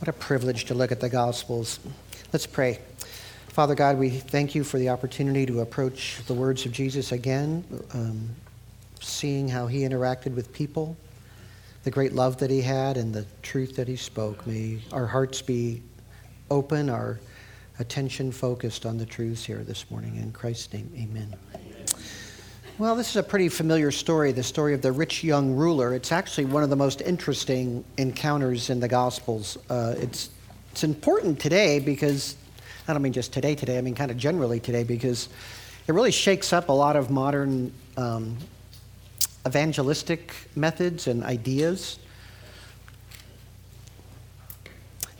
What a privilege to look at the Gospels. Let's pray. Father God, we thank you for the opportunity to approach the words of Jesus again, um, seeing how he interacted with people, the great love that he had, and the truth that he spoke. May our hearts be open, our attention focused on the truths here this morning. In Christ's name, amen. Well, this is a pretty familiar story, the story of the rich young ruler. It's actually one of the most interesting encounters in the Gospels. Uh, it's, it's important today because, I don't mean just today, today, I mean kind of generally today, because it really shakes up a lot of modern um, evangelistic methods and ideas.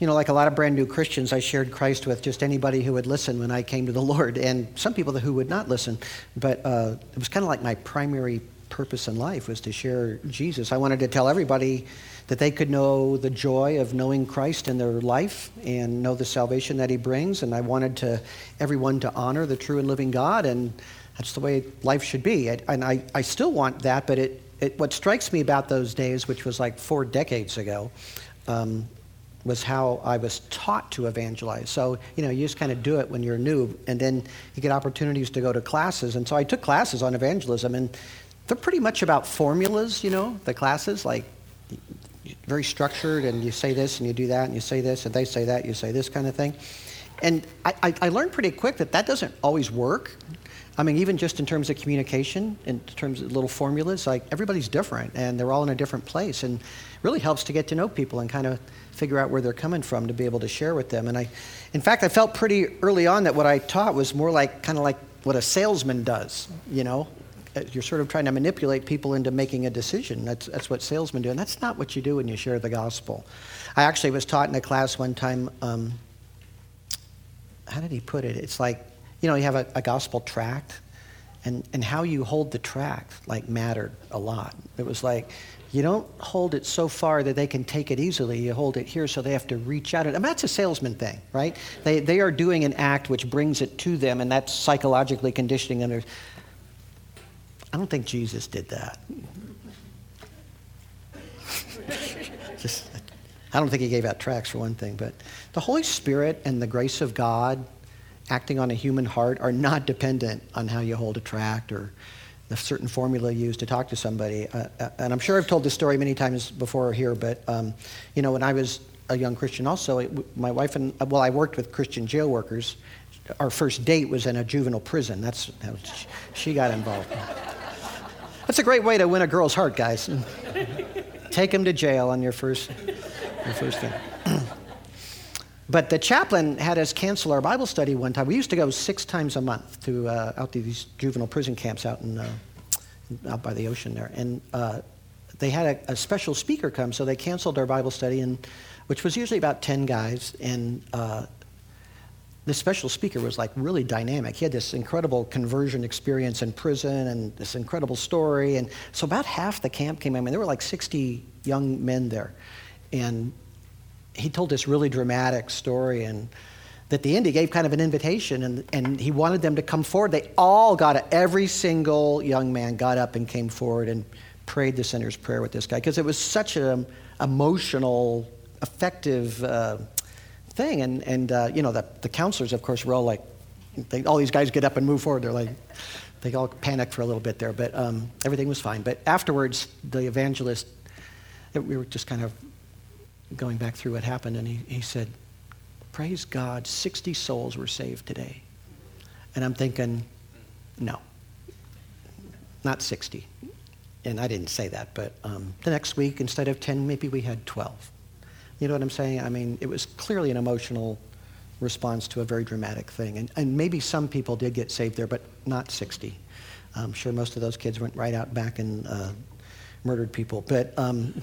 You know, like a lot of brand new Christians, I shared Christ with just anybody who would listen when I came to the Lord, and some people who would not listen. But uh, it was kind of like my primary purpose in life was to share Jesus. I wanted to tell everybody that they could know the joy of knowing Christ in their life and know the salvation that He brings. And I wanted to everyone to honor the true and living God, and that's the way life should be. And I, I still want that, but it, it, what strikes me about those days, which was like four decades ago, um, was how I was taught to evangelize. So, you know, you just kind of do it when you're new, and then you get opportunities to go to classes. And so I took classes on evangelism, and they're pretty much about formulas, you know, the classes, like very structured, and you say this and you do that, and you say this, and they say that, you say this kind of thing. And I, I, I learned pretty quick that that doesn't always work. I mean, even just in terms of communication, in terms of little formulas, like everybody's different and they're all in a different place. And really helps to get to know people and kind of figure out where they're coming from to be able to share with them. And I, in fact, I felt pretty early on that what I taught was more like kind of like what a salesman does, you know? Uh, you're sort of trying to manipulate people into making a decision. That's, that's what salesmen do. And that's not what you do when you share the gospel. I actually was taught in a class one time, um, how did he put it? It's like, you know, you have a, a gospel tract, and, and how you hold the tract like mattered a lot. It was like you don't hold it so far that they can take it easily. You hold it here so they have to reach out. I mean, that's a salesman thing, right? They, they are doing an act which brings it to them, and that's psychologically conditioning them. I don't think Jesus did that. Just, I don't think he gave out tracts for one thing, but the Holy Spirit and the grace of God acting on a human heart are not dependent on how you hold a tract or the certain formula used to talk to somebody. Uh, uh, and I'm sure I've told this story many times before here, but um, you know, when I was a young Christian, also, it, my wife and well, I worked with Christian jail workers. Our first date was in a juvenile prison. That's how she got involved. That's a great way to win a girl's heart, guys. Take them to jail on your first, your first thing. But the chaplain had us cancel our Bible study one time. We used to go six times a month to uh, out to these juvenile prison camps out in uh, out by the ocean there, and uh, they had a, a, special speaker come, so they canceled our Bible study, and which was usually about ten guys, and uh, this special speaker was like really dynamic. He had this incredible conversion experience in prison and this incredible story, and so about half the camp came. I mean, there were like sixty young men there, and he told this really dramatic story and that the end he gave kind of an invitation and, and he wanted them to come forward. They all got it. Every single young man got up and came forward and prayed the sinner's prayer with this guy because it was such an emotional effective uh, thing. And, and uh, you know the, the counselors of course were all like they, all these guys get up and move forward. They're like they all panicked for a little bit there but um, everything was fine. But afterwards the evangelist we were just kind of going back through what happened, and he, he said, Praise God, 60 souls were saved today. And I'm thinking, no, not 60. And I didn't say that, but um, the next week, instead of 10, maybe we had 12. You know what I'm saying? I mean, it was clearly an emotional response to a very dramatic thing. And, and maybe some people did get saved there, but not 60. I'm sure most of those kids went right out back and uh, murdered people. But um,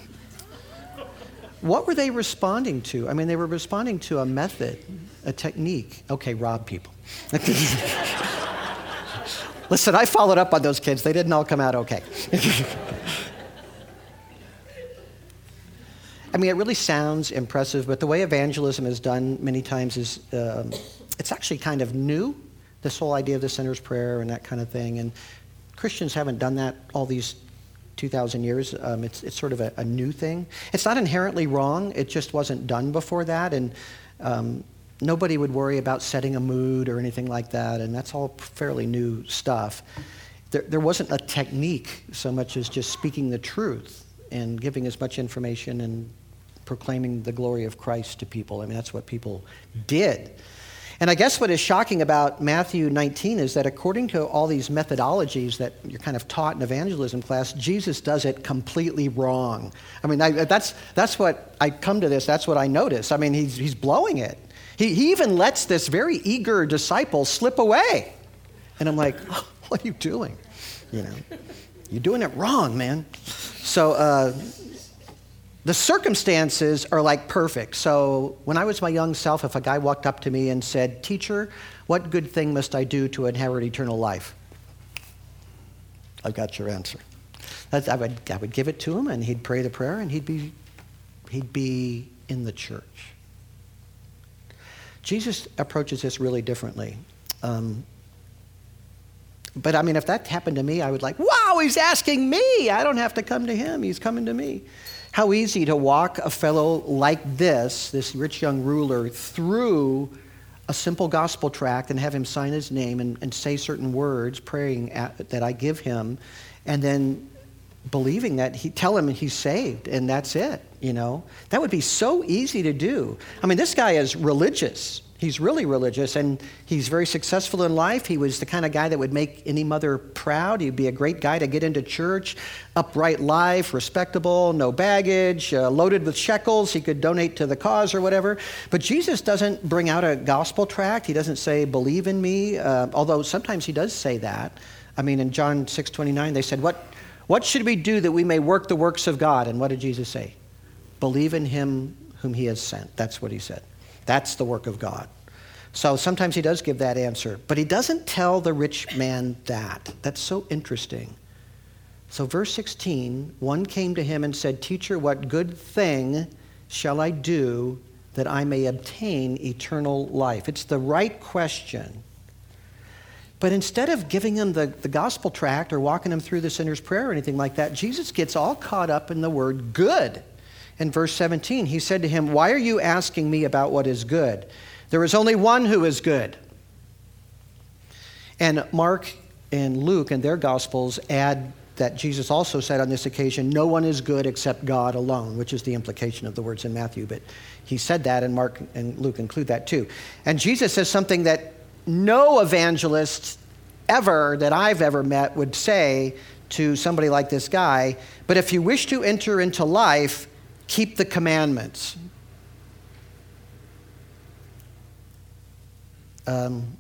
what were they responding to? I mean, they were responding to a method, a technique. Okay, rob people. Listen, I followed up on those kids. They didn't all come out okay. I mean, it really sounds impressive, but the way evangelism is done many times is um, it's actually kind of new, this whole idea of the sinner's prayer and that kind of thing. And Christians haven't done that all these 2,000 years. Um, it's, it's sort of a, a, new thing. It's not inherently wrong, it just wasn't done before that. And um, nobody would worry about setting a mood or anything like that. And that's all fairly new stuff. There, there wasn't a technique so much as just speaking the truth and giving as much information and proclaiming the glory of Christ to people. I mean, that's what people did. And I guess what is shocking about Matthew 19 is that according to all these methodologies that you're kind of taught in evangelism class, Jesus does it completely wrong. I mean, I, that's, that's what I come to this, that's what I notice. I mean, he's, he's blowing it. He, he even lets this very eager disciple slip away. And I'm like, oh, what are you doing? You know, you're doing it wrong, man. So, uh, the circumstances are like perfect. So when I was my young self, if a guy walked up to me and said, Teacher, what good thing must I do to inherit eternal life? I've got your answer. I would, I would give it to him, and he'd pray the prayer, and he'd be, he'd be in the church. Jesus approaches this really differently. Um, but I mean, if that happened to me, I would like, wow, he's asking me. I don't have to come to him. He's coming to me. How easy to walk a fellow like this, this rich young ruler, through a simple gospel tract and have him sign his name and, and say certain words, praying at, that I give him, and then believing that he tell him he's saved and that's it you know? That would be so easy to do. I mean this guy is religious He's really religious and he's very successful in life. He was the kind of guy that would make any mother proud. He'd be a great guy to get into church, upright life, respectable, no baggage, uh, loaded with shekels. He could donate to the cause or whatever. But Jesus doesn't bring out a gospel tract. He doesn't say, Believe in me, uh, although sometimes he does say that. I mean, in John 6 29, they said, what, what should we do that we may work the works of God? And what did Jesus say? Believe in him whom he has sent. That's what he said. That's the work of God. So sometimes he does give that answer, but he doesn't tell the rich man that. That's so interesting. So, verse 16 one came to him and said, Teacher, what good thing shall I do that I may obtain eternal life? It's the right question. But instead of giving him the, the gospel tract or walking him through the sinner's prayer or anything like that, Jesus gets all caught up in the word good in verse 17. He said to him, Why are you asking me about what is good? There is only one who is good. And Mark and Luke in their Gospels add that Jesus also said on this occasion, No one is good except God alone, which is the implication of the words in Matthew. But he said that, and Mark and Luke include that too. And Jesus says something that no evangelist ever that I've ever met would say to somebody like this guy. But if you wish to enter into life, keep the commandments. Um,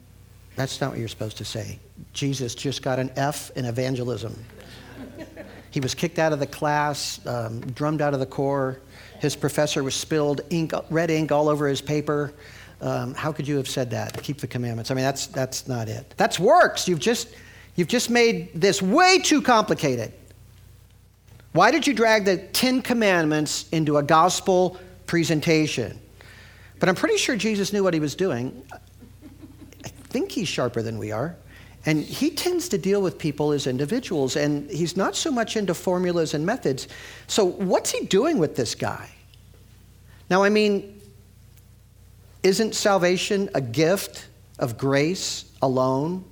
that's not what you're supposed to say. Jesus just got an F in evangelism. he was kicked out of the class, um, drummed out of the corps. His professor was spilled ink, red ink all over his paper. Um, how could you have said that? Keep the commandments. I mean, that's, that's not it. That's works. You've just, you've just made this way too complicated. Why did you drag the Ten Commandments into a gospel presentation? But I'm pretty sure Jesus knew what he was doing. I think he's sharper than we are. And he tends to deal with people as individuals, and he's not so much into formulas and methods. So, what's he doing with this guy? Now, I mean, isn't salvation a gift of grace alone?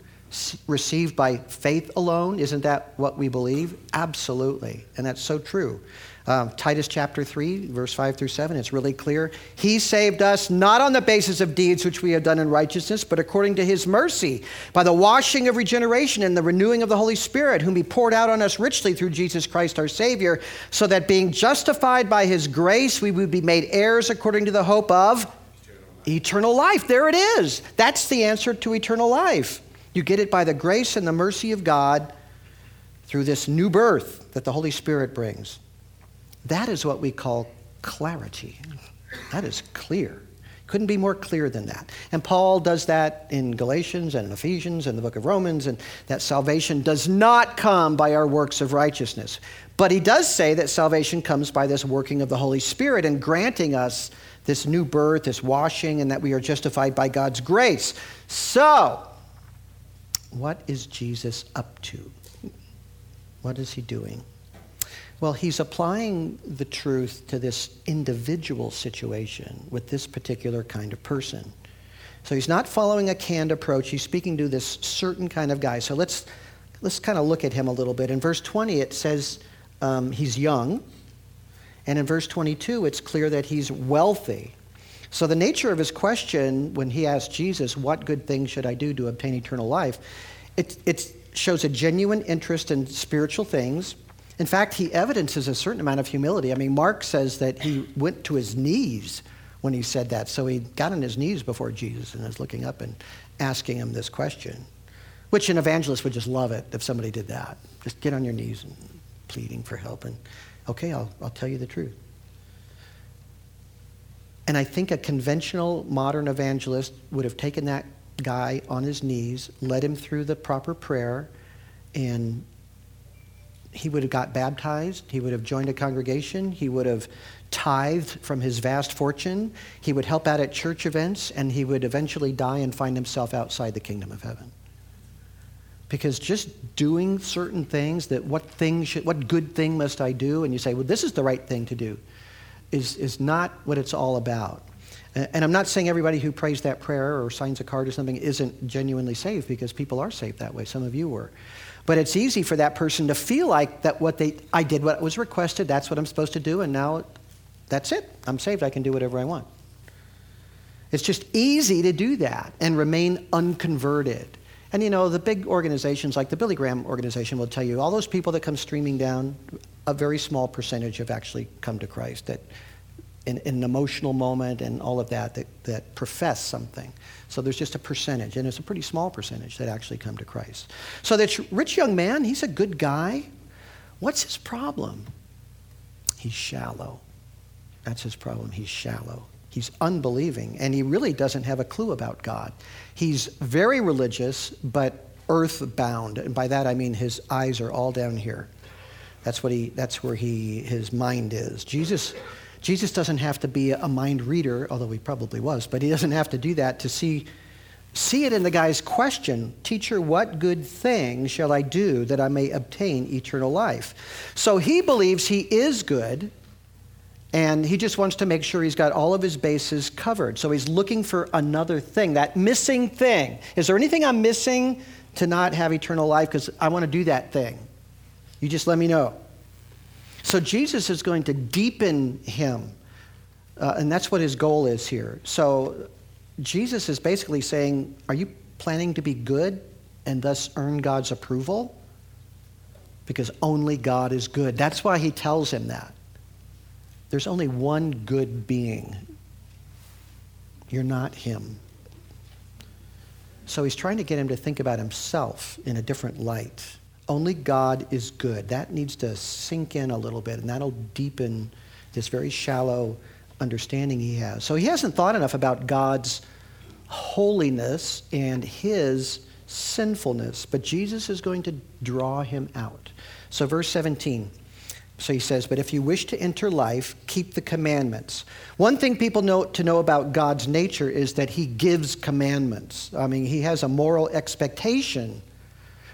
Received by faith alone. Isn't that what we believe? Absolutely. And that's so true. Um, Titus chapter 3, verse 5 through 7, it's really clear. He saved us not on the basis of deeds which we have done in righteousness, but according to his mercy, by the washing of regeneration and the renewing of the Holy Spirit, whom he poured out on us richly through Jesus Christ our Savior, so that being justified by his grace, we would be made heirs according to the hope of eternal life. There it is. That's the answer to eternal life. You get it by the grace and the mercy of God through this new birth that the Holy Spirit brings. That is what we call clarity. That is clear. Couldn't be more clear than that. And Paul does that in Galatians and in Ephesians and the book of Romans, and that salvation does not come by our works of righteousness. But he does say that salvation comes by this working of the Holy Spirit and granting us this new birth, this washing, and that we are justified by God's grace. So, what is Jesus up to? What is he doing? Well, he's applying the truth to this individual situation with this particular kind of person. So he's not following a canned approach. He's speaking to this certain kind of guy. So let's, let's kind of look at him a little bit. In verse 20, it says um, he's young. And in verse 22, it's clear that he's wealthy. So the nature of his question when he asked Jesus, What good thing should I do to obtain eternal life? It, it shows a genuine interest in spiritual things. In fact, he evidences a certain amount of humility. I mean, Mark says that he went to his knees when he said that. So he got on his knees before Jesus and was looking up and asking him this question, which an evangelist would just love it if somebody did that. Just get on your knees and pleading for help. And okay, I'll, I'll tell you the truth. And I think a conventional modern evangelist would have taken that guy on his knees, led him through the proper prayer, and he would have got baptized. He would have joined a congregation. He would have tithed from his vast fortune. He would help out at church events, and he would eventually die and find himself outside the kingdom of heaven. Because just doing certain things, that what thing should, what good thing must I do? And you say, well, this is the right thing to do, is, is not what it's all about. And I'm not saying everybody who prays that prayer or signs a card or something isn't genuinely saved because people are saved that way. Some of you were. But it's easy for that person to feel like that what they I did what was requested, that's what I'm supposed to do, and now that's it. I'm saved. I can do whatever I want. It's just easy to do that and remain unconverted. And you know, the big organizations like the Billy Graham organization will tell you all those people that come streaming down, a very small percentage have actually come to Christ that in, in, an emotional moment and all of that, that that profess something. So there's just a percentage, and it's a pretty small percentage that actually come to Christ. So that rich young man, he's a good guy. What's his problem? He's shallow. That's his problem. He's shallow. He's unbelieving, and he really doesn't have a clue about God. He's very religious, but earthbound, and by that I mean his eyes are all down here. That's what he. That's where he. His mind is. Jesus. Jesus doesn't have to be a mind reader, although he probably was, but he doesn't have to do that to see see it in the guy's question Teacher, what good thing shall I do that I may obtain eternal life? So he believes he is good, and he just wants to make sure he's got all of his bases covered. So he's looking for another thing, that missing thing. Is there anything I'm missing to not have eternal life? Because I want to do that thing. You just let me know. So Jesus is going to deepen him. Uh, and that's what his goal is here. So Jesus is basically saying, Are you planning to be good and thus earn God's approval? Because only God is good. That's why he tells him that. There's only one good being. You're not him. So he's trying to get him to think about himself in a different light. Only God is good. That needs to sink in a little bit, and that'll deepen this very shallow understanding he has. So he hasn't thought enough about God's holiness and his sinfulness, but Jesus is going to draw him out. So, verse 17. So he says, But if you wish to enter life, keep the commandments. One thing people know to know about God's nature is that he gives commandments. I mean, he has a moral expectation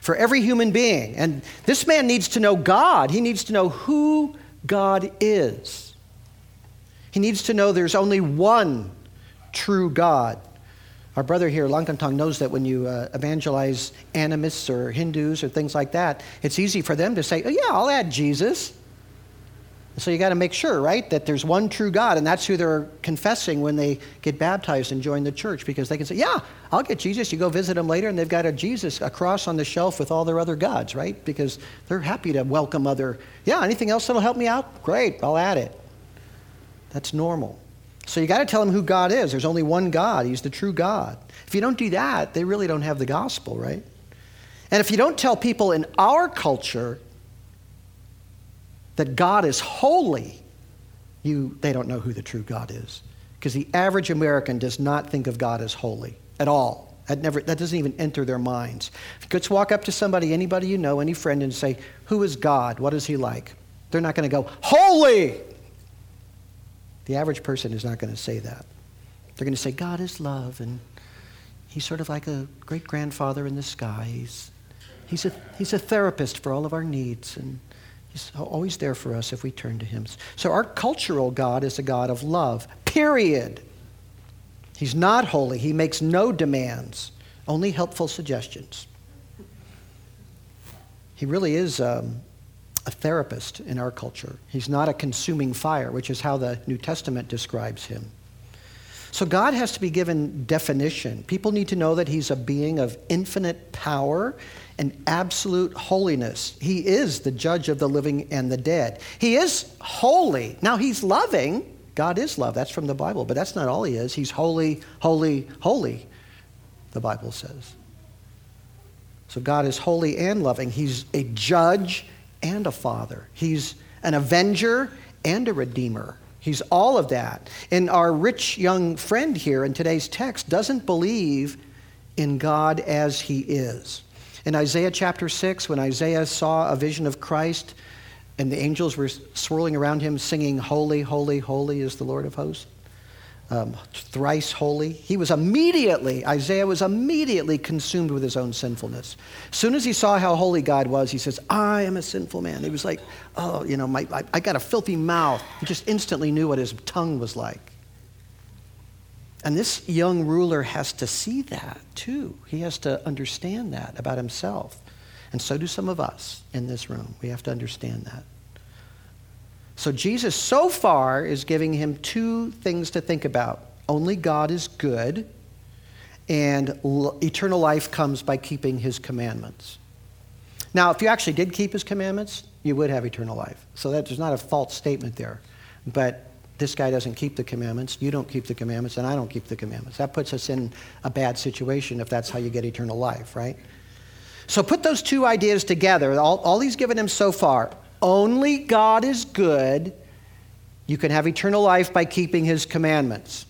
for every human being. And this man needs to know God. He needs to know who God is. He needs to know there's only one true God. Our brother here, Lankantong, knows that when you uh, evangelize animists or Hindus or things like that, it's easy for them to say, oh, yeah, I'll add Jesus. So you got to make sure, right, that there's one true God, and that's who they're confessing when they get baptized and join the church, because they can say, "Yeah, I'll get Jesus." You go visit them later, and they've got a Jesus, a cross on the shelf with all their other gods, right? Because they're happy to welcome other. Yeah, anything else that'll help me out? Great, I'll add it. That's normal. So you got to tell them who God is. There's only one God. He's the true God. If you don't do that, they really don't have the gospel, right? And if you don't tell people in our culture that God is holy, you, they don't know who the true God is. Because the average American does not think of God as holy at all. That, never, that doesn't even enter their minds. If you could walk up to somebody, anybody you know, any friend, and say, Who is God? What is he like? They're not going to go, Holy! The average person is not going to say that. They're going to say, God is love, and he's sort of like a great grandfather in the sky. He's, he's, a, he's a therapist for all of our needs, and He's always there for us if we turn to Him. So, our cultural God is a God of love, period. He's not holy. He makes no demands, only helpful suggestions. He really is um, a therapist in our culture. He's not a consuming fire, which is how the New Testament describes him. So God has to be given definition. People need to know that he's a being of infinite power and absolute holiness. He is the judge of the living and the dead. He is holy. Now, he's loving. God is love. That's from the Bible, but that's not all he is. He's holy, holy, holy, the Bible says. So God is holy and loving. He's a judge and a father. He's an avenger and a redeemer. He's all of that. And our rich young friend here in today's text doesn't believe in God as he is. In Isaiah chapter 6, when Isaiah saw a vision of Christ and the angels were swirling around him singing, Holy, holy, holy is the Lord of hosts, um, thrice holy, he was immediately, Isaiah was immediately consumed with his own sinfulness. As soon as he saw how holy God was, he says, I am a sinful man. He was like, oh, you know, my, I, I got a filthy mouth. He just instantly knew what his tongue was like. And this young ruler has to see that too. He has to understand that about himself. And so do some of us in this room. We have to understand that. So Jesus, so far, is giving him two things to think about only God is good, and eternal life comes by keeping his commandments. Now, if you actually did keep his commandments, you would have eternal life. So that, there's not a false statement there. But this guy doesn't keep the commandments, you don't keep the commandments, and I don't keep the commandments. That puts us in a bad situation if that's how you get eternal life, right? So put those two ideas together. All, all he's given him so far only God is good. You can have eternal life by keeping his commandments.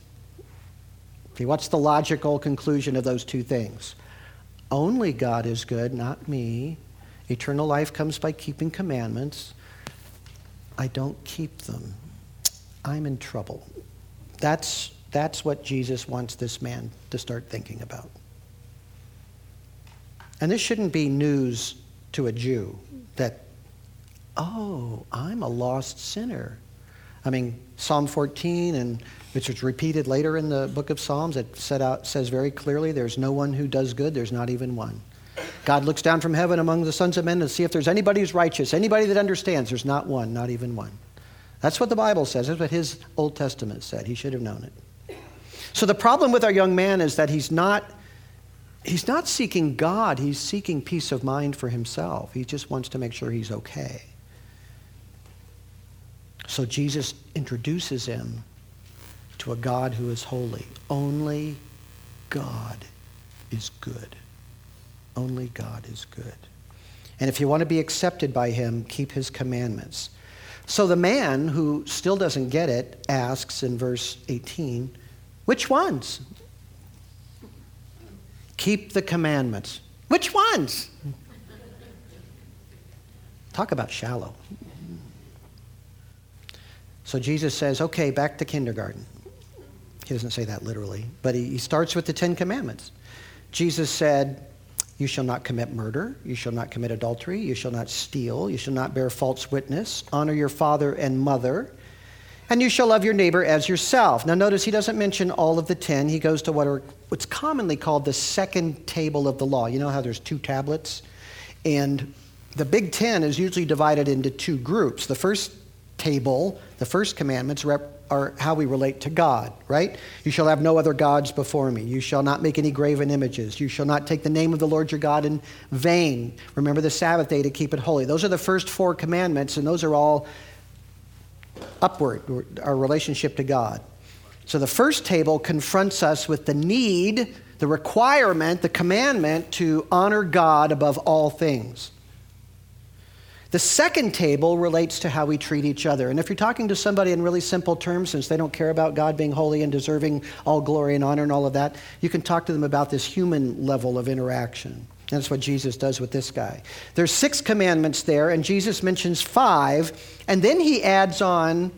Okay, what's the logical conclusion of those two things? Only God is good, not me. Eternal life comes by keeping commandments. I don't keep them. I'm in trouble. That's, that's what Jesus wants this man to start thinking about. And this shouldn't be news to a Jew that oh, I'm a lost sinner. I mean, Psalm 14, and which is repeated later in the book of Psalms, it set out, says very clearly there's no one who does good, there's not even one. God looks down from heaven among the sons of men to see if there's anybody who's righteous, anybody that understands. There's not one, not even one. That's what the Bible says. That's what his Old Testament said. He should have known it. So the problem with our young man is that he's not he's not seeking God, he's seeking peace of mind for himself. He just wants to make sure he's okay. So Jesus introduces him to a God who is holy. Only God is good. Only God is good. And if you want to be accepted by him, keep his commandments. So the man who still doesn't get it asks in verse 18, which ones? Keep the commandments. Which ones? Talk about shallow. So Jesus says, okay, back to kindergarten. He doesn't say that literally, but he, he starts with the Ten Commandments. Jesus said, You shall not commit murder. You shall not commit adultery. You shall not steal. You shall not bear false witness. Honor your father and mother. And you shall love your neighbor as yourself. Now, notice he doesn't mention all of the ten. He goes to what are what's commonly called the second table of the law. You know how there's two tablets? And the Big Ten is usually divided into two groups. The first table, the first commandments are how we relate to God, right? You shall have no other gods before me. You shall not make any graven images. You shall not take the name of the Lord your God in vain. Remember the Sabbath day to keep it holy. Those are the first four commandments, and those are all upward, our relationship to God. So the first table confronts us with the need, the requirement, the commandment to honor God above all things. The second table relates to how we treat each other. And if you're talking to somebody in really simple terms, since they don't care about God being holy and deserving all glory and honor and all of that, you can talk to them about this human level of interaction. That's what Jesus does with this guy. There's six commandments there, and Jesus mentions five, and then he adds on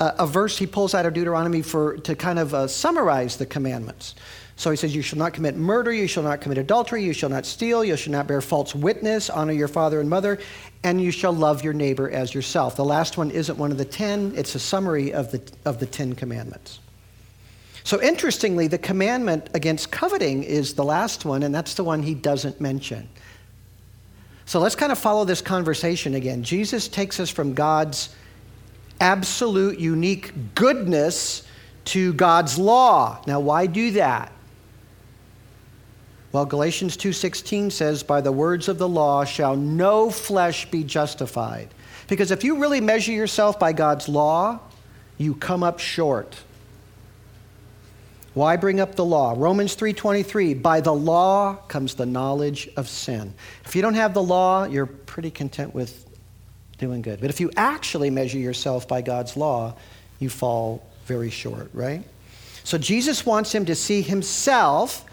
a, a verse he pulls out of Deuteronomy for, to kind of uh, summarize the commandments. So he says, You shall not commit murder, you shall not commit adultery, you shall not steal, you shall not bear false witness, honor your father and mother, and you shall love your neighbor as yourself. The last one isn't one of the ten, it's a summary of the, of the Ten Commandments. So interestingly, the commandment against coveting is the last one, and that's the one he doesn't mention. So let's kind of follow this conversation again. Jesus takes us from God's absolute, unique goodness to God's law. Now, why do that? Well, Galatians 2:16 says, "By the words of the law shall no flesh be justified." Because if you really measure yourself by God's law, you come up short. Why bring up the law? Romans 3:23, "By the law comes the knowledge of sin." If you don't have the law, you're pretty content with doing good. But if you actually measure yourself by God's law, you fall very short, right? So Jesus wants him to see himself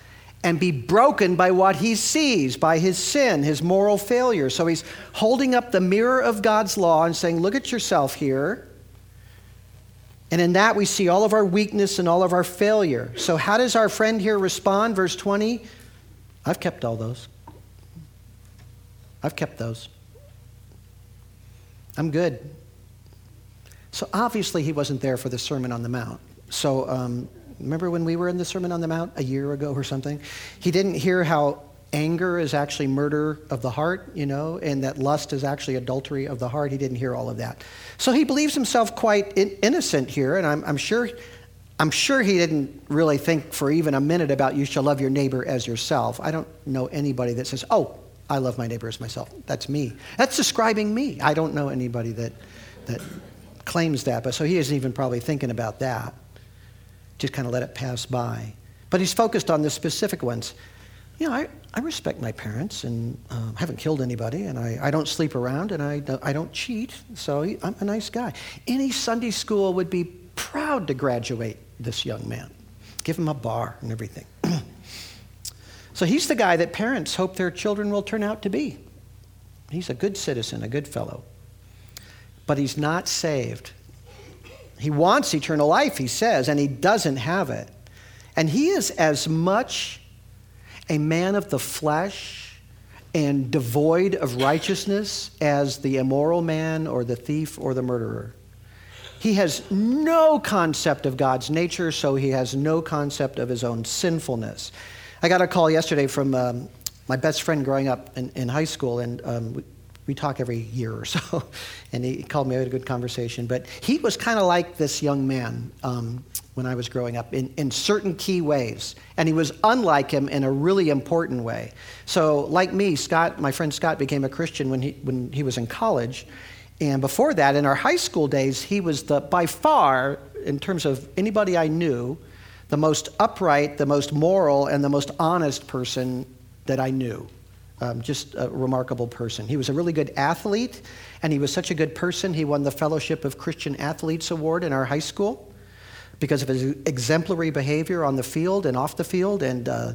and be broken by what he sees, by his sin, his moral failure. So he's holding up the mirror of God's law and saying, Look at yourself here. And in that, we see all of our weakness and all of our failure. So, how does our friend here respond? Verse 20 I've kept all those. I've kept those. I'm good. So, obviously, he wasn't there for the Sermon on the Mount. So, um, Remember when we were in the Sermon on the Mount a year ago or something? He didn't hear how anger is actually murder of the heart, you know, and that lust is actually adultery of the heart. He didn't hear all of that. So he believes himself quite in- innocent here, and I'm, I'm, sure. I'm sure he didn't really think for even a minute about you shall love your neighbor as yourself. I don't know anybody that says, oh, I love my neighbor as myself. That's me. That's describing me. I don't know anybody that, that claims that, but so he isn't even probably thinking about that just kind of let it pass by. But he's focused on the specific ones. You know, I, I respect my parents and um, haven't killed anybody, and I, I don't sleep around, and I, I don't cheat, so he, I'm a nice guy. Any Sunday school would be proud to graduate this young man, give him a bar and everything. so he's the guy that parents hope their children will turn out to be. He's a good citizen, a good fellow. But he's not saved. He wants eternal life, he says, and he doesn't have it. And he is as much a man of the flesh and devoid of righteousness as the immoral man or the thief or the murderer. He has no concept of God's nature, so he has no concept of his own sinfulness. I got a call yesterday from um, my best friend growing up in, in high school, and um, we talk every year or so. And he called me, we had a good conversation. But he was kind of like this young man um, when I was growing up in, in certain key ways. And he was unlike him in a really important way. So, like me, Scott, my friend Scott became a Christian when he, when he was in college. And before that, in our high school days, he was the, by far, in terms of anybody I knew, the most upright, the most moral, and the most honest person that I knew. Um, just a remarkable person. He was a really good athlete, and he was such a good person. He won the Fellowship of Christian Athletes Award in our high school because of his exemplary behavior on the field and off the field. And uh,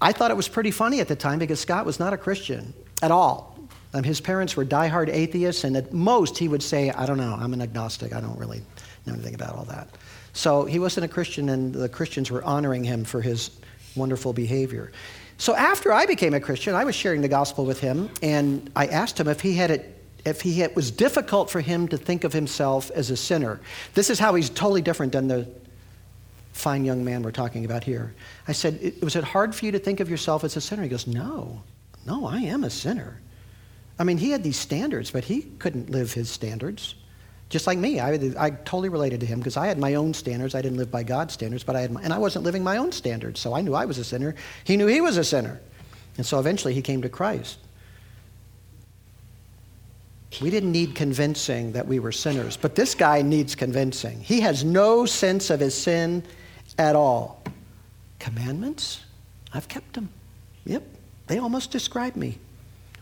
I thought it was pretty funny at the time because Scott was not a Christian at all. Um, his parents were diehard atheists, and at most he would say, I don't know, I'm an agnostic. I don't really know anything about all that. So he wasn't a Christian, and the Christians were honoring him for his wonderful behavior. So after I became a Christian, I was sharing the gospel with him, and I asked him if he had it. If he had, was difficult for him to think of himself as a sinner, this is how he's totally different than the fine young man we're talking about here. I said, Was it hard for you to think of yourself as a sinner? He goes, No, no, I am a sinner. I mean, he had these standards, but he couldn't live his standards. Just like me, I, I totally related to him because I had my own standards. I didn't live by God's standards, but I had, my, and I wasn't living my own standards. So I knew I was a sinner. He knew he was a sinner, and so eventually he came to Christ. We didn't need convincing that we were sinners, but this guy needs convincing. He has no sense of his sin at all. Commandments? I've kept them. Yep, they almost describe me.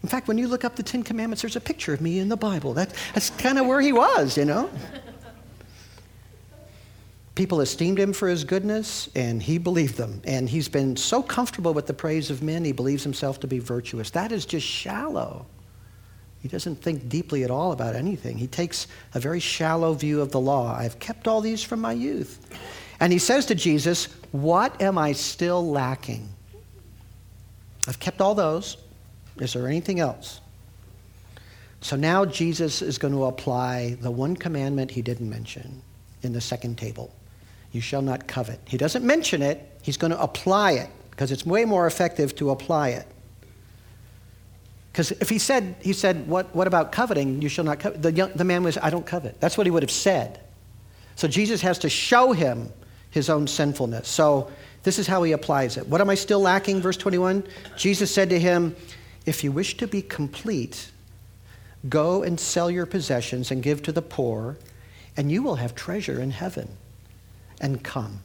In fact, when you look up the Ten Commandments, there's a picture of me in the Bible. That, that's kind of where he was, you know? People esteemed him for his goodness, and he believed them. And he's been so comfortable with the praise of men, he believes himself to be virtuous. That is just shallow. He doesn't think deeply at all about anything. He takes a very shallow view of the law. I've kept all these from my youth. And he says to Jesus, What am I still lacking? I've kept all those. Is there anything else? So now Jesus is going to apply the one commandment he didn't mention in the second table You shall not covet. He doesn't mention it, he's going to apply it because it's way more effective to apply it. Because if he said, he said, what, what about coveting? You shall not covet. The, young, the man was, I don't covet. That's what he would have said. So Jesus has to show him his own sinfulness. So this is how he applies it. What am I still lacking? Verse 21 Jesus said to him, If you wish to be complete, go and sell your possessions and give to the poor, and you will have treasure in heaven. And come,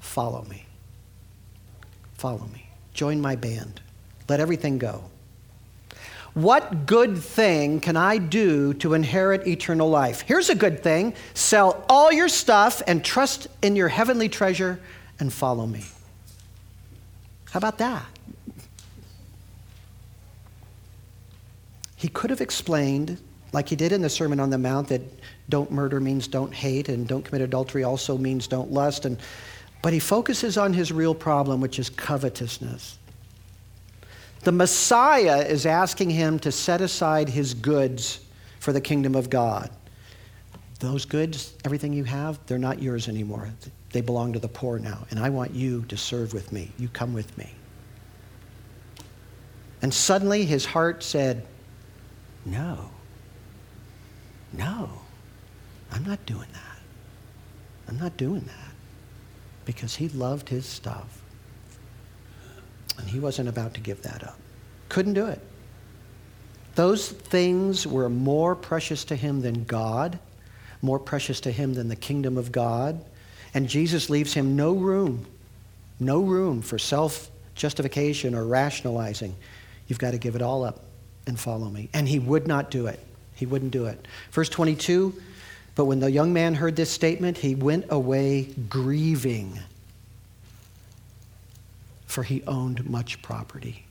follow me. Follow me. Join my band. Let everything go. What good thing can I do to inherit eternal life? Here's a good thing sell all your stuff and trust in your heavenly treasure and follow me. How about that? He could have explained, like he did in the Sermon on the Mount, that don't murder means don't hate, and don't commit adultery also means don't lust. And, but he focuses on his real problem, which is covetousness. The Messiah is asking him to set aside his goods for the kingdom of God. Those goods, everything you have, they're not yours anymore. They belong to the poor now. And I want you to serve with me. You come with me. And suddenly his heart said, No. No. I'm not doing that. I'm not doing that. Because he loved his stuff. And he wasn't about to give that up. Couldn't do it. Those things were more precious to him than God, more precious to him than the kingdom of God. And Jesus leaves him no room, no room for self justification or rationalizing. You've got to give it all up and follow me. And he would not do it. He wouldn't do it. Verse 22 But when the young man heard this statement, he went away grieving for he owned much property.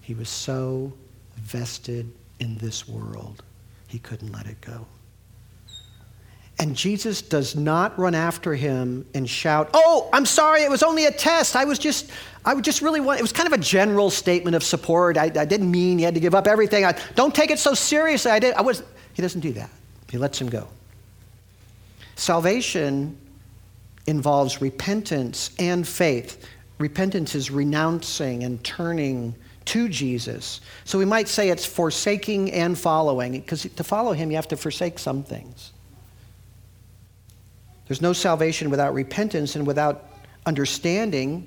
He was so vested in this world, he couldn't let it go. And Jesus does not run after him and shout, Oh, I'm sorry, it was only a test. I was just, I would just really want, it was kind of a general statement of support. I, I didn't mean he had to give up everything. I, don't take it so seriously. I did, I was, he doesn't do that. He lets him go. Salvation involves repentance and faith. Repentance is renouncing and turning to Jesus. So we might say it's forsaking and following, because to follow him, you have to forsake some things. There's no salvation without repentance, and without understanding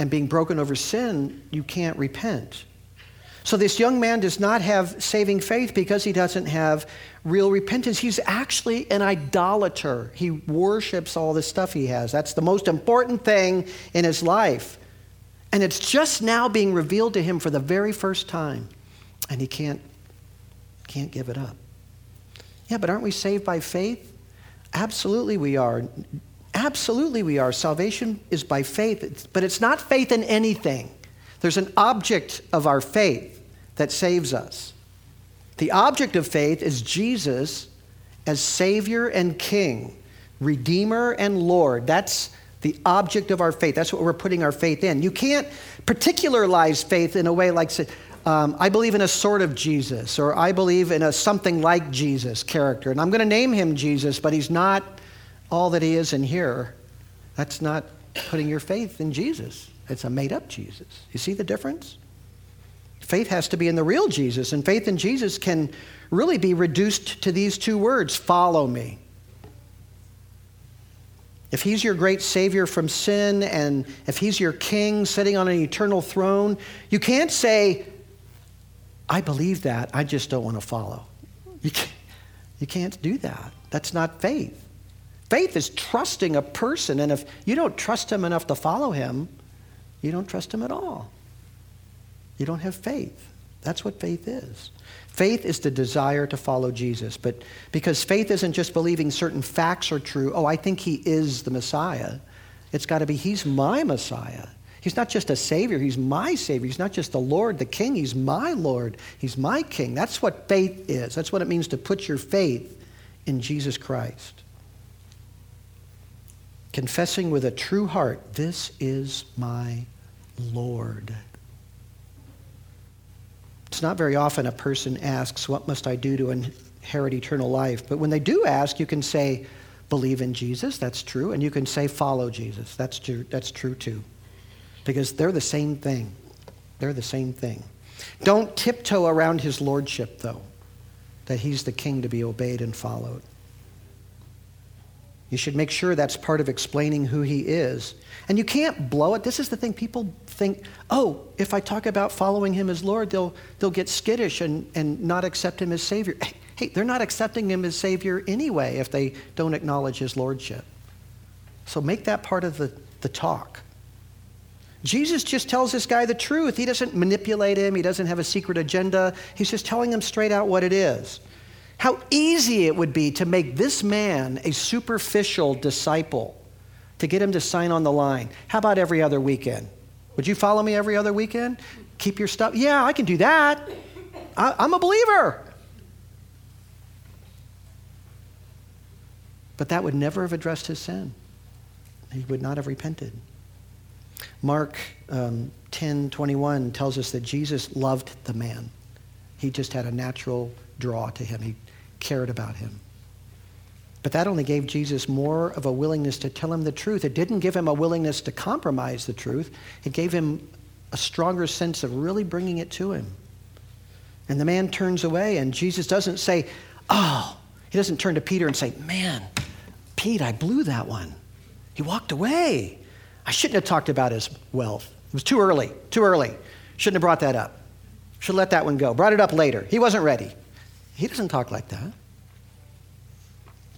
and being broken over sin, you can't repent. So this young man does not have saving faith because he doesn't have real repentance. He's actually an idolater. He worships all the stuff he has. That's the most important thing in his life. And it's just now being revealed to him for the very first time. And he can't, can't give it up. Yeah, but aren't we saved by faith? Absolutely we are. Absolutely we are. Salvation is by faith, but it's not faith in anything. There's an object of our faith that saves us. The object of faith is Jesus as Savior and King, Redeemer and Lord. That's the object of our faith. That's what we're putting our faith in. You can't particularize faith in a way like, um, I believe in a sort of Jesus, or I believe in a something like Jesus character. And I'm going to name him Jesus, but he's not all that he is in here. That's not putting your faith in Jesus. It's a made up Jesus. You see the difference? Faith has to be in the real Jesus, and faith in Jesus can really be reduced to these two words follow me. If he's your great savior from sin, and if he's your king sitting on an eternal throne, you can't say, I believe that, I just don't want to follow. You can't, you can't do that. That's not faith. Faith is trusting a person, and if you don't trust him enough to follow him, you don't trust Him at all. You don't have faith. That's what faith is. Faith is the desire to follow Jesus. But because faith isn't just believing certain facts are true, oh, I think He is the Messiah. It's got to be He's my Messiah. He's not just a Savior, He's my Savior. He's not just the Lord, the King, He's my Lord. He's my King. That's what faith is. That's what it means to put your faith in Jesus Christ. Confessing with a true heart, This is my Lord. It's not very often a person asks, What must I do to inherit eternal life? But when they do ask, you can say, Believe in Jesus, that's true. And you can say, Follow Jesus, that's true, that's true too because they're the same thing. They're the same thing. Don't tiptoe around his lordship, though, that he's the king to be obeyed and followed. You should make sure that's part of explaining who he is. And you can't blow it. This is the thing people think, oh, if I talk about following him as Lord, they'll, they'll get skittish and, and not accept him as Savior. Hey, they're not accepting him as Savior anyway if they don't acknowledge his Lordship. So make that part of the, the talk. Jesus just tells this guy the truth. He doesn't manipulate him, he doesn't have a secret agenda. He's just telling him straight out what it is. How easy it would be to make this man a superficial disciple, to get him to sign on the line. How about every other weekend? Would you follow me every other weekend? Keep your stuff? Yeah, I can do that. I, I'm a believer. But that would never have addressed his sin. He would not have repented. Mark um, 10 21 tells us that Jesus loved the man. He just had a natural draw to him, he cared about him. But that only gave Jesus more of a willingness to tell him the truth. It didn't give him a willingness to compromise the truth, it gave him a stronger sense of really bringing it to him. And the man turns away, and Jesus doesn't say, Oh, he doesn't turn to Peter and say, Man, Pete, I blew that one. He walked away. I shouldn't have talked about his wealth. It was too early, too early. Shouldn't have brought that up. Should let that one go. Brought it up later. He wasn't ready. He doesn't talk like that.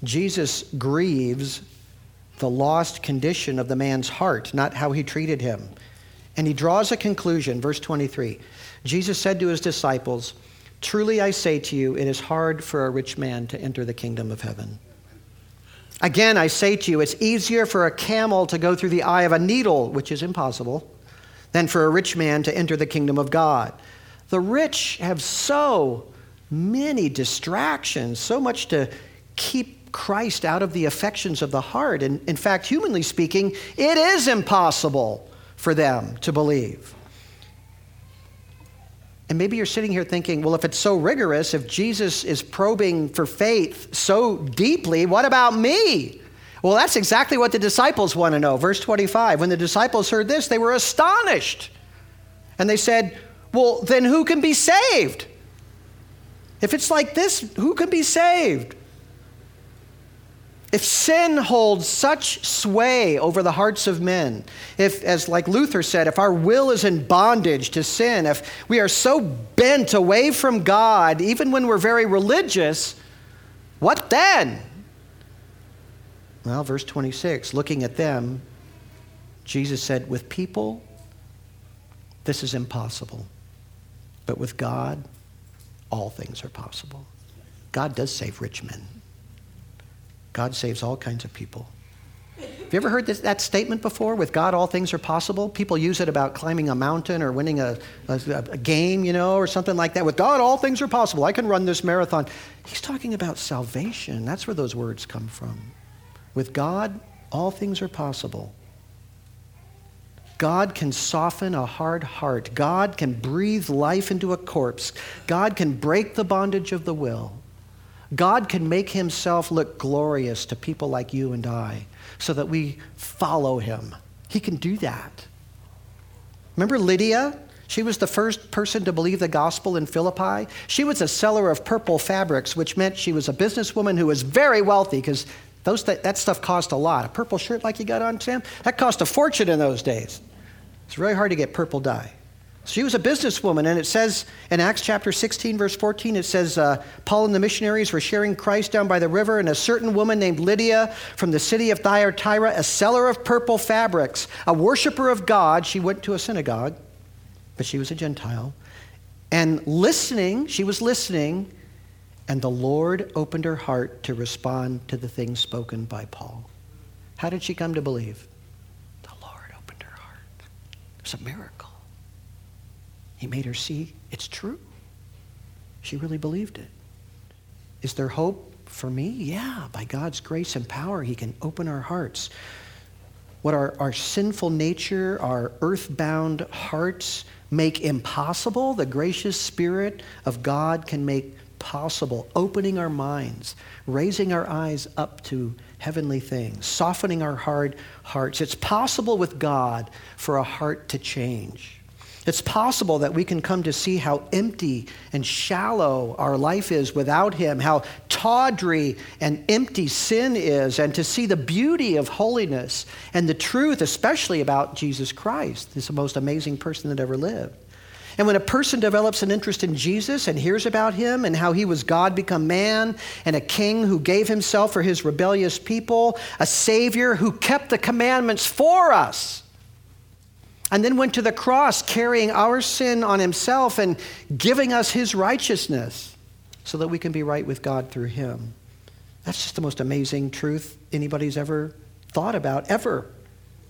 Jesus grieves the lost condition of the man's heart, not how he treated him. And he draws a conclusion, verse 23. Jesus said to his disciples, Truly I say to you, it is hard for a rich man to enter the kingdom of heaven. Again, I say to you, it's easier for a camel to go through the eye of a needle, which is impossible, than for a rich man to enter the kingdom of God. The rich have so many distractions, so much to keep Christ out of the affections of the heart. And in fact, humanly speaking, it is impossible for them to believe. And maybe you're sitting here thinking, well, if it's so rigorous, if Jesus is probing for faith so deeply, what about me? Well, that's exactly what the disciples want to know. Verse 25 When the disciples heard this, they were astonished. And they said, Well, then who can be saved? If it's like this, who can be saved? If sin holds such sway over the hearts of men, if, as like Luther said, if our will is in bondage to sin, if we are so bent away from God, even when we're very religious, what then? Well, verse 26, looking at them, Jesus said, With people, this is impossible. But with God, all things are possible. God does save rich men. God saves all kinds of people. Have you ever heard this, that statement before? With God, all things are possible. People use it about climbing a mountain or winning a, a, a, game, you know, or something like that. With God, all things are possible. I can run this marathon. He's talking about salvation. That's where those words come from. With God, all things are possible. God can soften a hard heart. God can breathe life into a corpse. God can break the bondage of the will. God can make himself look glorious to people like you and I so that we follow him. He can do that. Remember Lydia? She was the first person to believe the gospel in Philippi. She was a seller of purple fabrics, which meant she was a businesswoman who was very wealthy because that, that stuff cost a lot. A purple shirt like you got on, Sam, that cost a fortune in those days. It's really hard to get purple dye. She was a businesswoman, and it says in Acts chapter 16, verse 14, it says uh, Paul and the missionaries were sharing Christ down by the river, and a certain woman named Lydia from the city of Thyatira, a seller of purple fabrics, a worshiper of God, she went to a synagogue, but she was a Gentile, and listening, she was listening, and the Lord opened her heart to respond to the things spoken by Paul. How did she come to believe? That's a miracle. He made her see it's true. She really believed it. Is there hope for me? Yeah, by God's grace and power, He can open our hearts. What our, our sinful nature, our earthbound hearts make impossible, the gracious Spirit of God can make possible, opening our minds, raising our eyes up to heavenly things, softening our hard hearts. It's possible with God for a heart to change. It's possible that we can come to see how empty and shallow our life is without Him, how tawdry and empty sin is, and to see the beauty of holiness and the truth, especially about Jesus Christ. The most amazing person that ever lived. And when a person develops an interest in Jesus and hears about him and how he was God become man and a king who gave himself for his rebellious people, a savior who kept the commandments for us, and then went to the cross carrying our sin on himself and giving us his righteousness so that we can be right with God through him. That's just the most amazing truth anybody's ever thought about, ever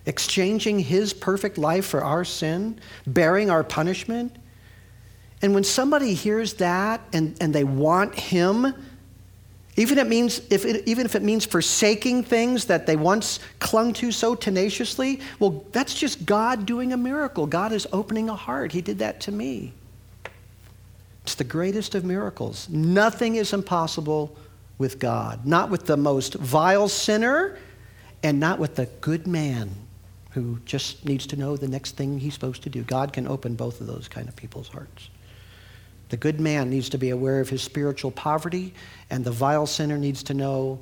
exchanging his perfect life for our sin, bearing our punishment. And when somebody hears that and, and they want him, even, it means, if it, even if it means forsaking things that they once clung to so tenaciously, well, that's just God doing a miracle. God is opening a heart. He did that to me. It's the greatest of miracles. Nothing is impossible with God, not with the most vile sinner, and not with the good man who just needs to know the next thing he's supposed to do. God can open both of those kind of people's hearts. The good man needs to be aware of his spiritual poverty, and the vile sinner needs to know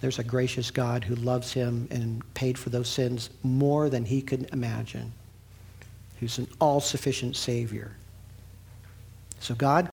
there's a gracious God who loves him and paid for those sins more than he could imagine, who's an all sufficient Savior. So, God